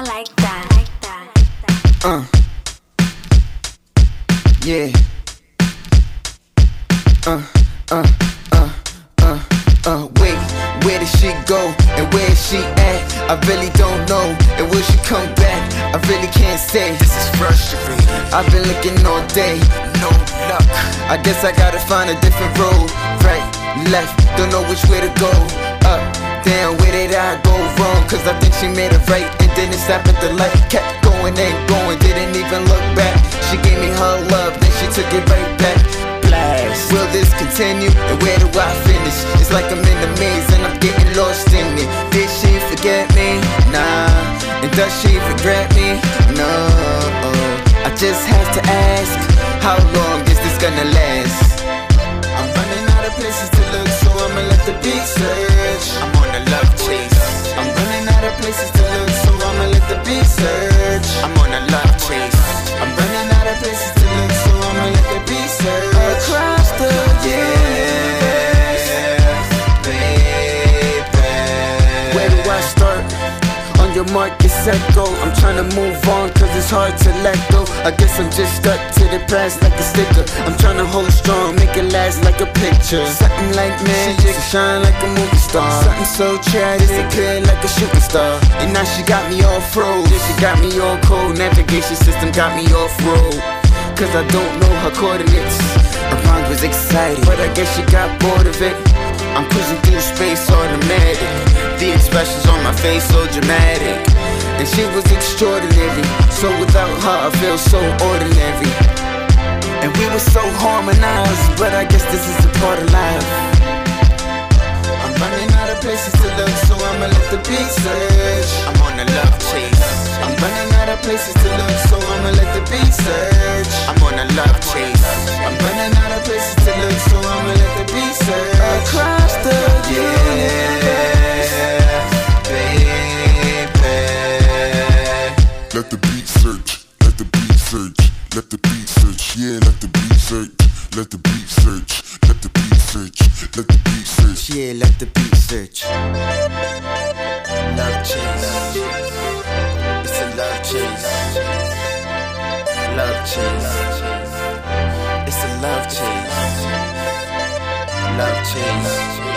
I like that. Like that. Uh. Yeah. Uh, uh, uh, uh, uh. Wait, where did she go? And where is she at? I really don't know. And will she come back? I really can't say. This is frustrating. I've been looking all day. No luck. I guess I gotta find a different road. Right, left, don't know which way to go. Up, down, where did I go wrong? Cause I think she made it right and then it stopped at the light. Kept going and going, didn't even look back. She gave me her love, then she took it right back. Blast. Will this continue? And where do I finish? It's like I'm in a maze and I'm getting lost in it. Did she forget me? Nah. And does she regret me? No. I just start? On your mark, get set, go. I'm trying to move on, cause it's hard to let go. I guess I'm just stuck to the past like a sticker. I'm trying to hold strong, make it last like a picture. Something like magic, she shine like a movie star. Something so it clear like a shooting star. And now she got me all froze. Yeah, she got me all cold. Navigation system got me off road. Cause I don't know her coordinates. Her mind was exciting, but I guess she got bored of it. I'm cruising through space expressions on my face so dramatic. And she was extraordinary. So without her, I feel so ordinary. And we were so harmonized, but I guess this is a part of life. I'm running out of places to look, so I'ma let the beat search. I'm on a love chase. I'm running out of places to look, so I'ma let the beat search. Let the beat search, let the beat search, let the beat search, yeah, let the beat search, let the beat search, let the beat search, let the beat search. Yeah, let the beat search. Love chase. It's a love chase. Love chase. It's a love chase. Love chase.